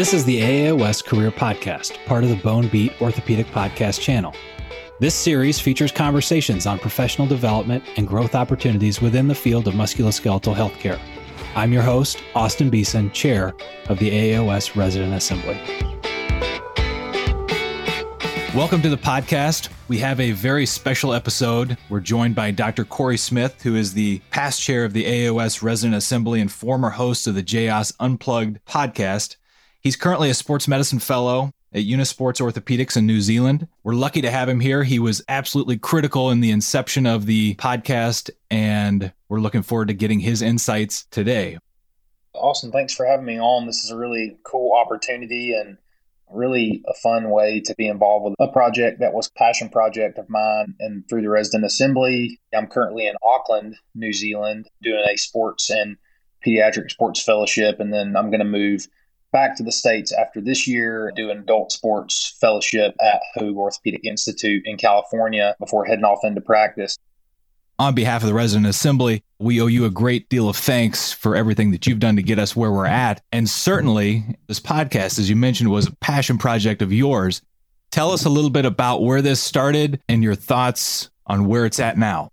This is the AAOS Career Podcast, part of the Bone Beat Orthopedic Podcast channel. This series features conversations on professional development and growth opportunities within the field of musculoskeletal healthcare. I'm your host, Austin Beeson, Chair of the AAOS Resident Assembly. Welcome to the podcast. We have a very special episode. We're joined by Dr. Corey Smith, who is the past chair of the AAOS Resident Assembly and former host of the JAAOS Unplugged podcast. He's currently a sports medicine fellow at Unisports Orthopedics in New Zealand. We're lucky to have him here. He was absolutely critical in the inception of the podcast, and we're looking forward to getting his insights today. Awesome. thanks for having me on. This is a really cool opportunity and really a fun way to be involved with a project that was passion project of mine and through the resident assembly. I'm currently in Auckland, New Zealand, doing a sports and pediatric sports fellowship, and then I'm going to move back to the States after this year, doing adult sports fellowship at Hoag Orthopedic Institute in California before heading off into practice. On behalf of the Resident Assembly, we owe you a great deal of thanks for everything that you've done to get us where we're at. And certainly, this podcast, as you mentioned, was a passion project of yours. Tell us a little bit about where this started and your thoughts on where it's at now.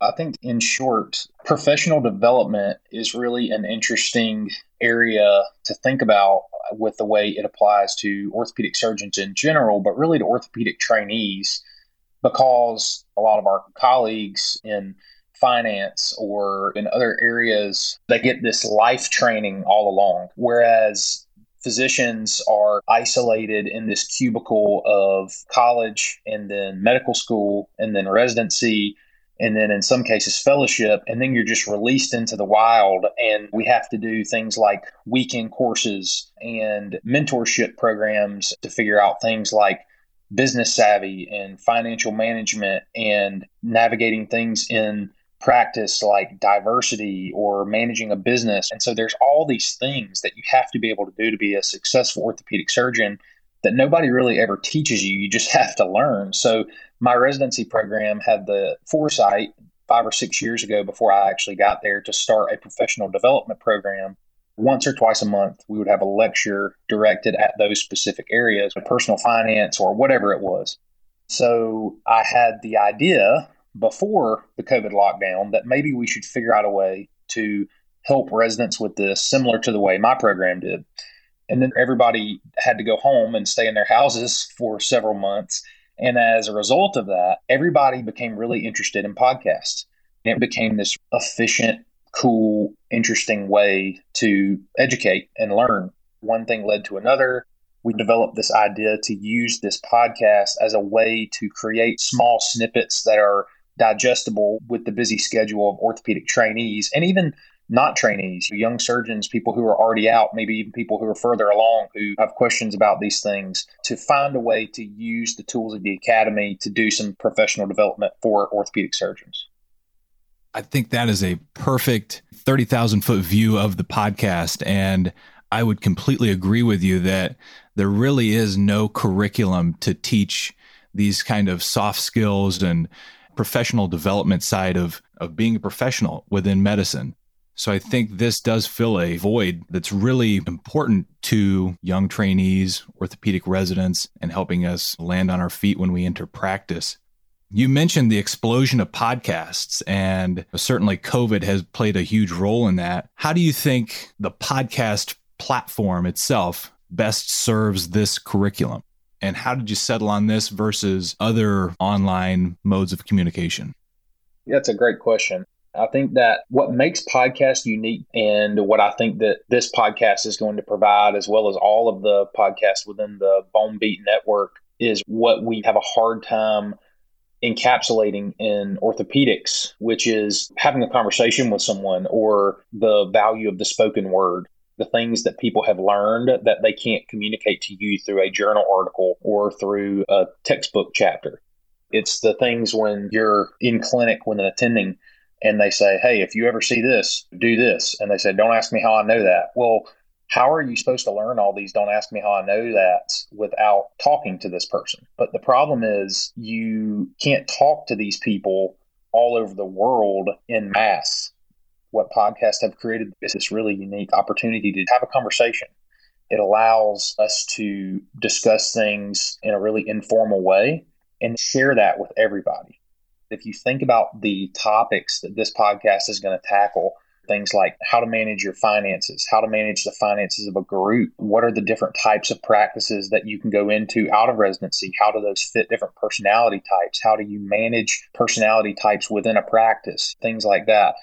I think, in short, professional development is really an interesting area to think about with the way it applies to orthopedic surgeons in general, but really to orthopedic trainees, because a lot of our colleagues in finance or in other areas, they get this life training all along. Whereas physicians are isolated in this cubicle of college and then medical school and then residency and then in some cases fellowship and then you're just released into the wild and we have to do things like weekend courses and mentorship programs to figure out things like business savvy and financial management and navigating things in practice like diversity or managing a business. And so there's all these things that you have to be able to do to be a successful orthopedic surgeon that nobody really ever teaches you you just have to learn so my residency program had the foresight five or six years ago before I actually got there to start a professional development program. Once or twice a month, we would have a lecture directed at those specific areas, personal finance or whatever it was. So I had the idea before the COVID lockdown that maybe we should figure out a way to help residents with this, similar to the way my program did. And then everybody had to go home and stay in their houses for several months. And as a result of that, everybody became really interested in podcasts. And it became this efficient, cool, interesting way to educate and learn. One thing led to another. We developed this idea to use this podcast as a way to create small snippets that are digestible with the busy schedule of orthopedic trainees and even not trainees, young surgeons, people who are already out, maybe even people who are further along who have questions about these things, to find a way to use the tools of the academy to do some professional development for orthopedic surgeons. I think that is a perfect 30,000 foot view of the podcast. And I would completely agree with you that there really is no curriculum to teach these kind of soft skills and professional development side of, of being a professional within medicine. So I think this does fill a void that's really important to young trainees, orthopedic residents, and helping us land on our feet when we enter practice. You mentioned the explosion of podcasts, and certainly COVID has played a huge role in that. How do you think the podcast platform itself best serves this curriculum? And how did you settle on this versus other online modes of communication? Yeah, that's a great question. I think that what makes podcasts unique and what I think that this podcast is going to provide, as well as all of the podcasts within the Bone Beat network, is what we have a hard time encapsulating in orthopedics, which is having a conversation with someone or the value of the spoken word. The things that people have learned that they can't communicate to you through a journal article or through a textbook chapter. It's the things when you're in clinic with an attending and they say, Hey, if you ever see this, do this. And they say, Don't ask me how I know that. Well, how are you supposed to learn all these? Don't ask me how I know that without talking to this person. But the problem is, you can't talk to these people all over the world in mass. What podcasts have created is this really unique opportunity to have a conversation. It allows us to discuss things in a really informal way and share that with everybody. If you think about the topics that this podcast is going to tackle, things like how to manage your finances, how to manage the finances of a group, what are the different types of practices that you can go into out of residency, how do those fit different personality types, how do you manage personality types within a practice, things like that.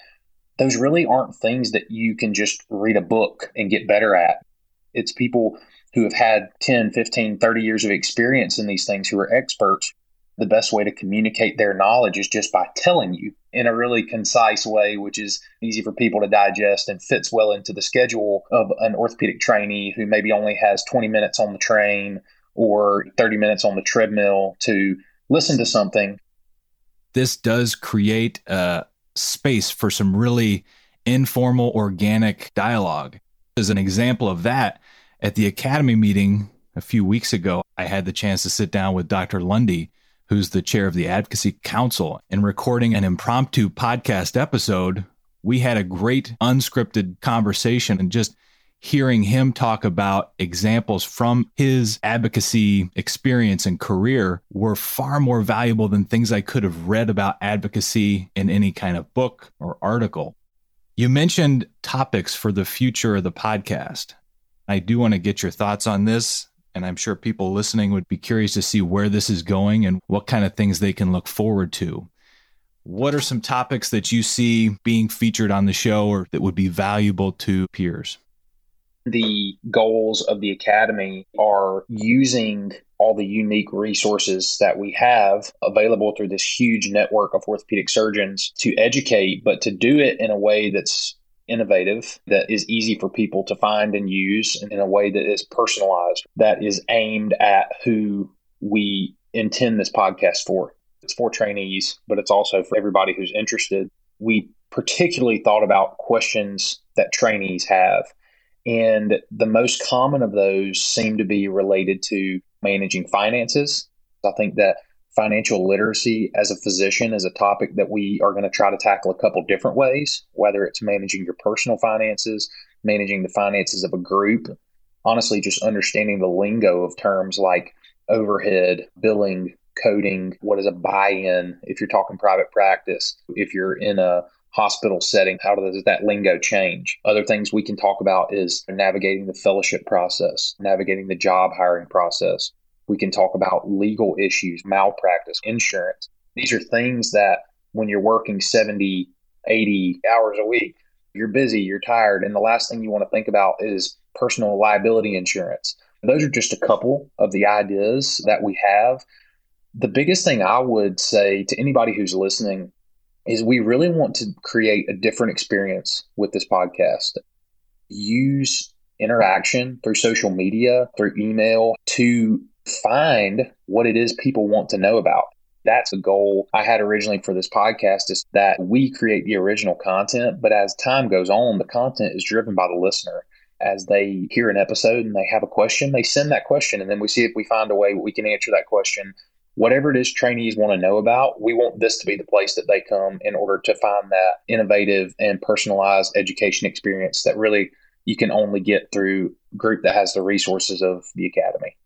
Those really aren't things that you can just read a book and get better at. It's people who have had 10, 15, 30 years of experience in these things who are experts the best way to communicate their knowledge is just by telling you in a really concise way, which is easy for people to digest and fits well into the schedule of an orthopedic trainee who maybe only has 20 minutes on the train or 30 minutes on the treadmill to listen to something. This does create a space for some really informal, organic dialogue. As an example of that, at the Academy meeting a few weeks ago, I had the chance to sit down with Dr. Lundy who's the chair of the Advocacy Council, and recording an impromptu podcast episode, we had a great unscripted conversation and just hearing him talk about examples from his advocacy experience and career were far more valuable than things I could have read about advocacy in any kind of book or article. You mentioned topics for the future of the podcast. I do want to get your thoughts on this. And I'm sure people listening would be curious to see where this is going and what kind of things they can look forward to. What are some topics that you see being featured on the show or that would be valuable to peers? The goals of the Academy are using all the unique resources that we have available through this huge network of orthopedic surgeons to educate, but to do it in a way that's innovative, that is easy for people to find and use and in a way that is personalized, that is aimed at who we intend this podcast for. It's for trainees, but it's also for everybody who's interested. We particularly thought about questions that trainees have. And the most common of those seem to be related to managing finances. I think that financial literacy as a physician is a topic that we are going to try to tackle a couple different ways, whether it's managing your personal finances, managing the finances of a group, honestly, just understanding the lingo of terms like overhead, billing, coding, what is a buy in if you're talking private practice, if you're in a hospital setting, how does that lingo change? Other things we can talk about is navigating the fellowship process, navigating the job hiring process, we can talk about legal issues, malpractice, insurance. These are things that when you're working 70, 80 hours a week, you're busy, you're tired, and the last thing you want to think about is personal liability insurance. Those are just a couple of the ideas that we have. The biggest thing I would say to anybody who's listening is we really want to create a different experience with this podcast. Use interaction through social media, through email to find what it is people want to know about. That's a goal I had originally for this podcast is that we create the original content, but as time goes on, the content is driven by the listener. As they hear an episode and they have a question, they send that question, and then we see if we find a way we can answer that question. Whatever it is trainees want to know about, we want this to be the place that they come in order to find that innovative and personalized education experience that really you can only get through group that has the resources of the academy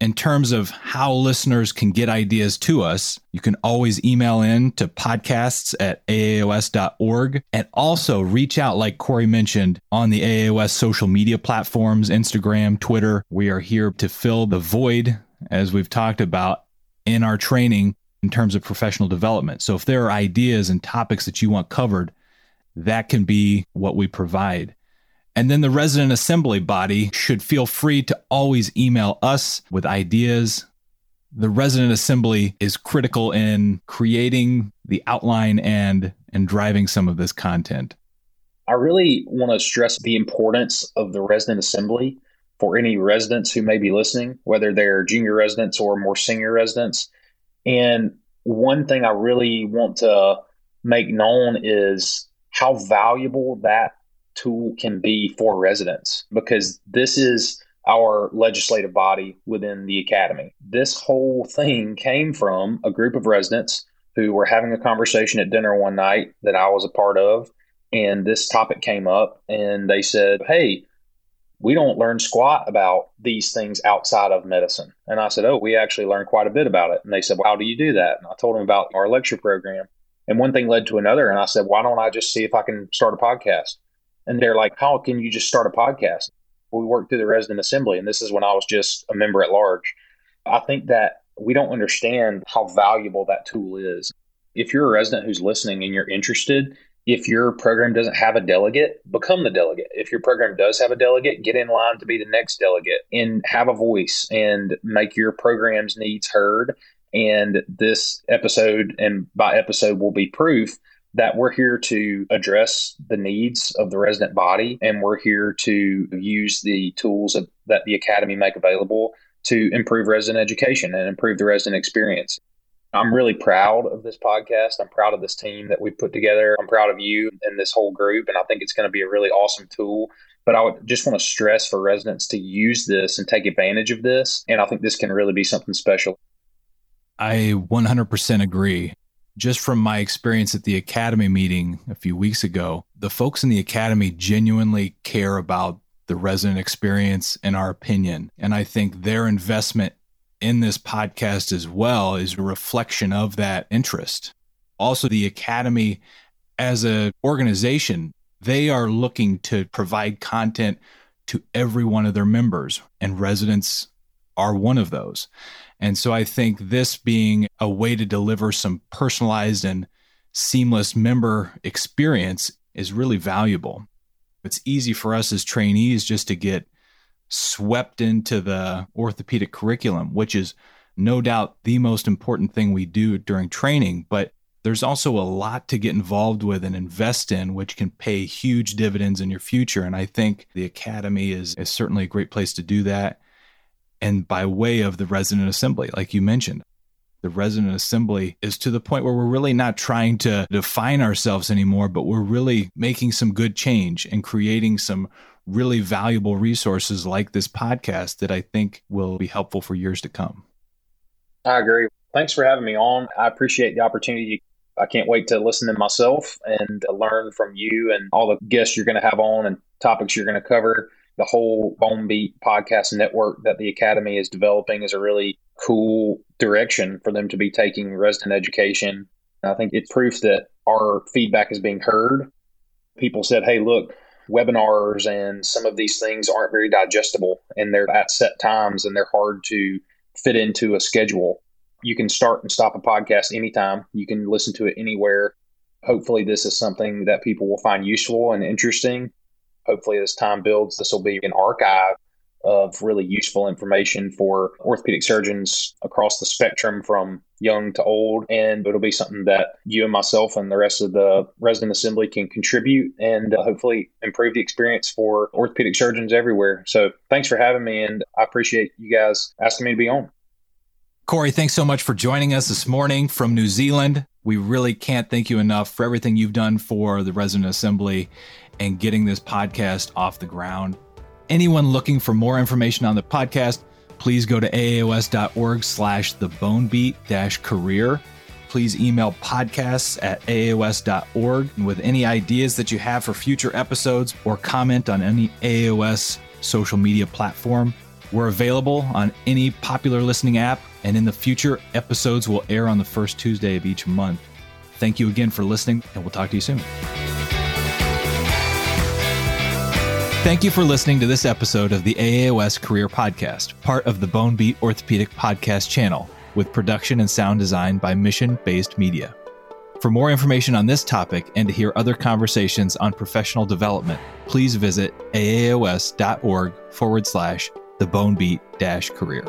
in terms of how listeners can get ideas to us, you can always email in to podcasts at aaos.org and also reach out, like Corey mentioned, on the AAOS social media platforms Instagram, Twitter. We are here to fill the void, as we've talked about in our training in terms of professional development. So if there are ideas and topics that you want covered, that can be what we provide. And then the resident assembly body should feel free to always email us with ideas. The resident assembly is critical in creating the outline and and driving some of this content. I really want to stress the importance of the resident assembly for any residents who may be listening, whether they're junior residents or more senior residents. And one thing I really want to make known is how valuable that tool can be for residents because this is our legislative body within the academy. This whole thing came from a group of residents who were having a conversation at dinner one night that I was a part of. And this topic came up, and they said, Hey, we don't learn squat about these things outside of medicine. And I said, Oh, we actually learn quite a bit about it. And they said, well, How do you do that? And I told them about our lecture program. And one thing led to another. And I said, Why don't I just see if I can start a podcast? And they're like, How can you just start a podcast? we worked through the resident assembly, and this is when I was just a member at large. I think that we don't understand how valuable that tool is. If you're a resident who's listening and you're interested, if your program doesn't have a delegate, become the delegate. If your program does have a delegate, get in line to be the next delegate and have a voice and make your program's needs heard. And this episode and by episode will be proof that we're here to address the needs of the resident body and we're here to use the tools that the academy make available to improve resident education and improve the resident experience. I'm really proud of this podcast. I'm proud of this team that we've put together. I'm proud of you and this whole group. And I think it's going to be a really awesome tool. But I would just want to stress for residents to use this and take advantage of this. And I think this can really be something special. I 100% agree. Just from my experience at the Academy meeting a few weeks ago, the folks in the Academy genuinely care about the resident experience and our opinion. And I think their investment in this podcast as well is a reflection of that interest. Also, the Academy as an organization, they are looking to provide content to every one of their members, and residents are one of those. And so I think this being a way to deliver some personalized and seamless member experience is really valuable. It's easy for us as trainees just to get swept into the orthopedic curriculum, which is no doubt the most important thing we do during training. But there's also a lot to get involved with and invest in, which can pay huge dividends in your future. And I think the Academy is, is certainly a great place to do that. And by way of the resident assembly, like you mentioned, the resident assembly is to the point where we're really not trying to define ourselves anymore, but we're really making some good change and creating some really valuable resources like this podcast that I think will be helpful for years to come. I agree. Thanks for having me on. I appreciate the opportunity. I can't wait to listen to myself and learn from you and all the guests you're going to have on and topics you're going to cover. The whole Bone Beat podcast network that the Academy is developing is a really cool direction for them to be taking resident education. I think it's proof that our feedback is being heard. People said, hey, look, webinars and some of these things aren't very digestible and they're at set times and they're hard to fit into a schedule. You can start and stop a podcast anytime, you can listen to it anywhere. Hopefully, this is something that people will find useful and interesting. Hopefully, as time builds, this will be an archive of really useful information for orthopedic surgeons across the spectrum from young to old. And it'll be something that you and myself and the rest of the resident assembly can contribute and uh, hopefully improve the experience for orthopedic surgeons everywhere. So thanks for having me. And I appreciate you guys asking me to be on. Corey, thanks so much for joining us this morning from New Zealand. We really can't thank you enough for everything you've done for the resident assembly and getting this podcast off the ground anyone looking for more information on the podcast, please go to aaos.org slash the bonebeat dash career. Please email podcasts at aaos.org with any ideas that you have for future episodes or comment on any AAOS social media platform. We're available on any popular listening app, and in the future, episodes will air on the first Tuesday of each month. Thank you again for listening, and we'll talk to you soon. Thank you for listening to this episode of the AAOS Career Podcast, part of the Bone Beat Orthopedic Podcast channel, with production and sound design by Mission Based Media. For more information on this topic and to hear other conversations on professional development, please visit aaos.org forward slash the bone beat dash career.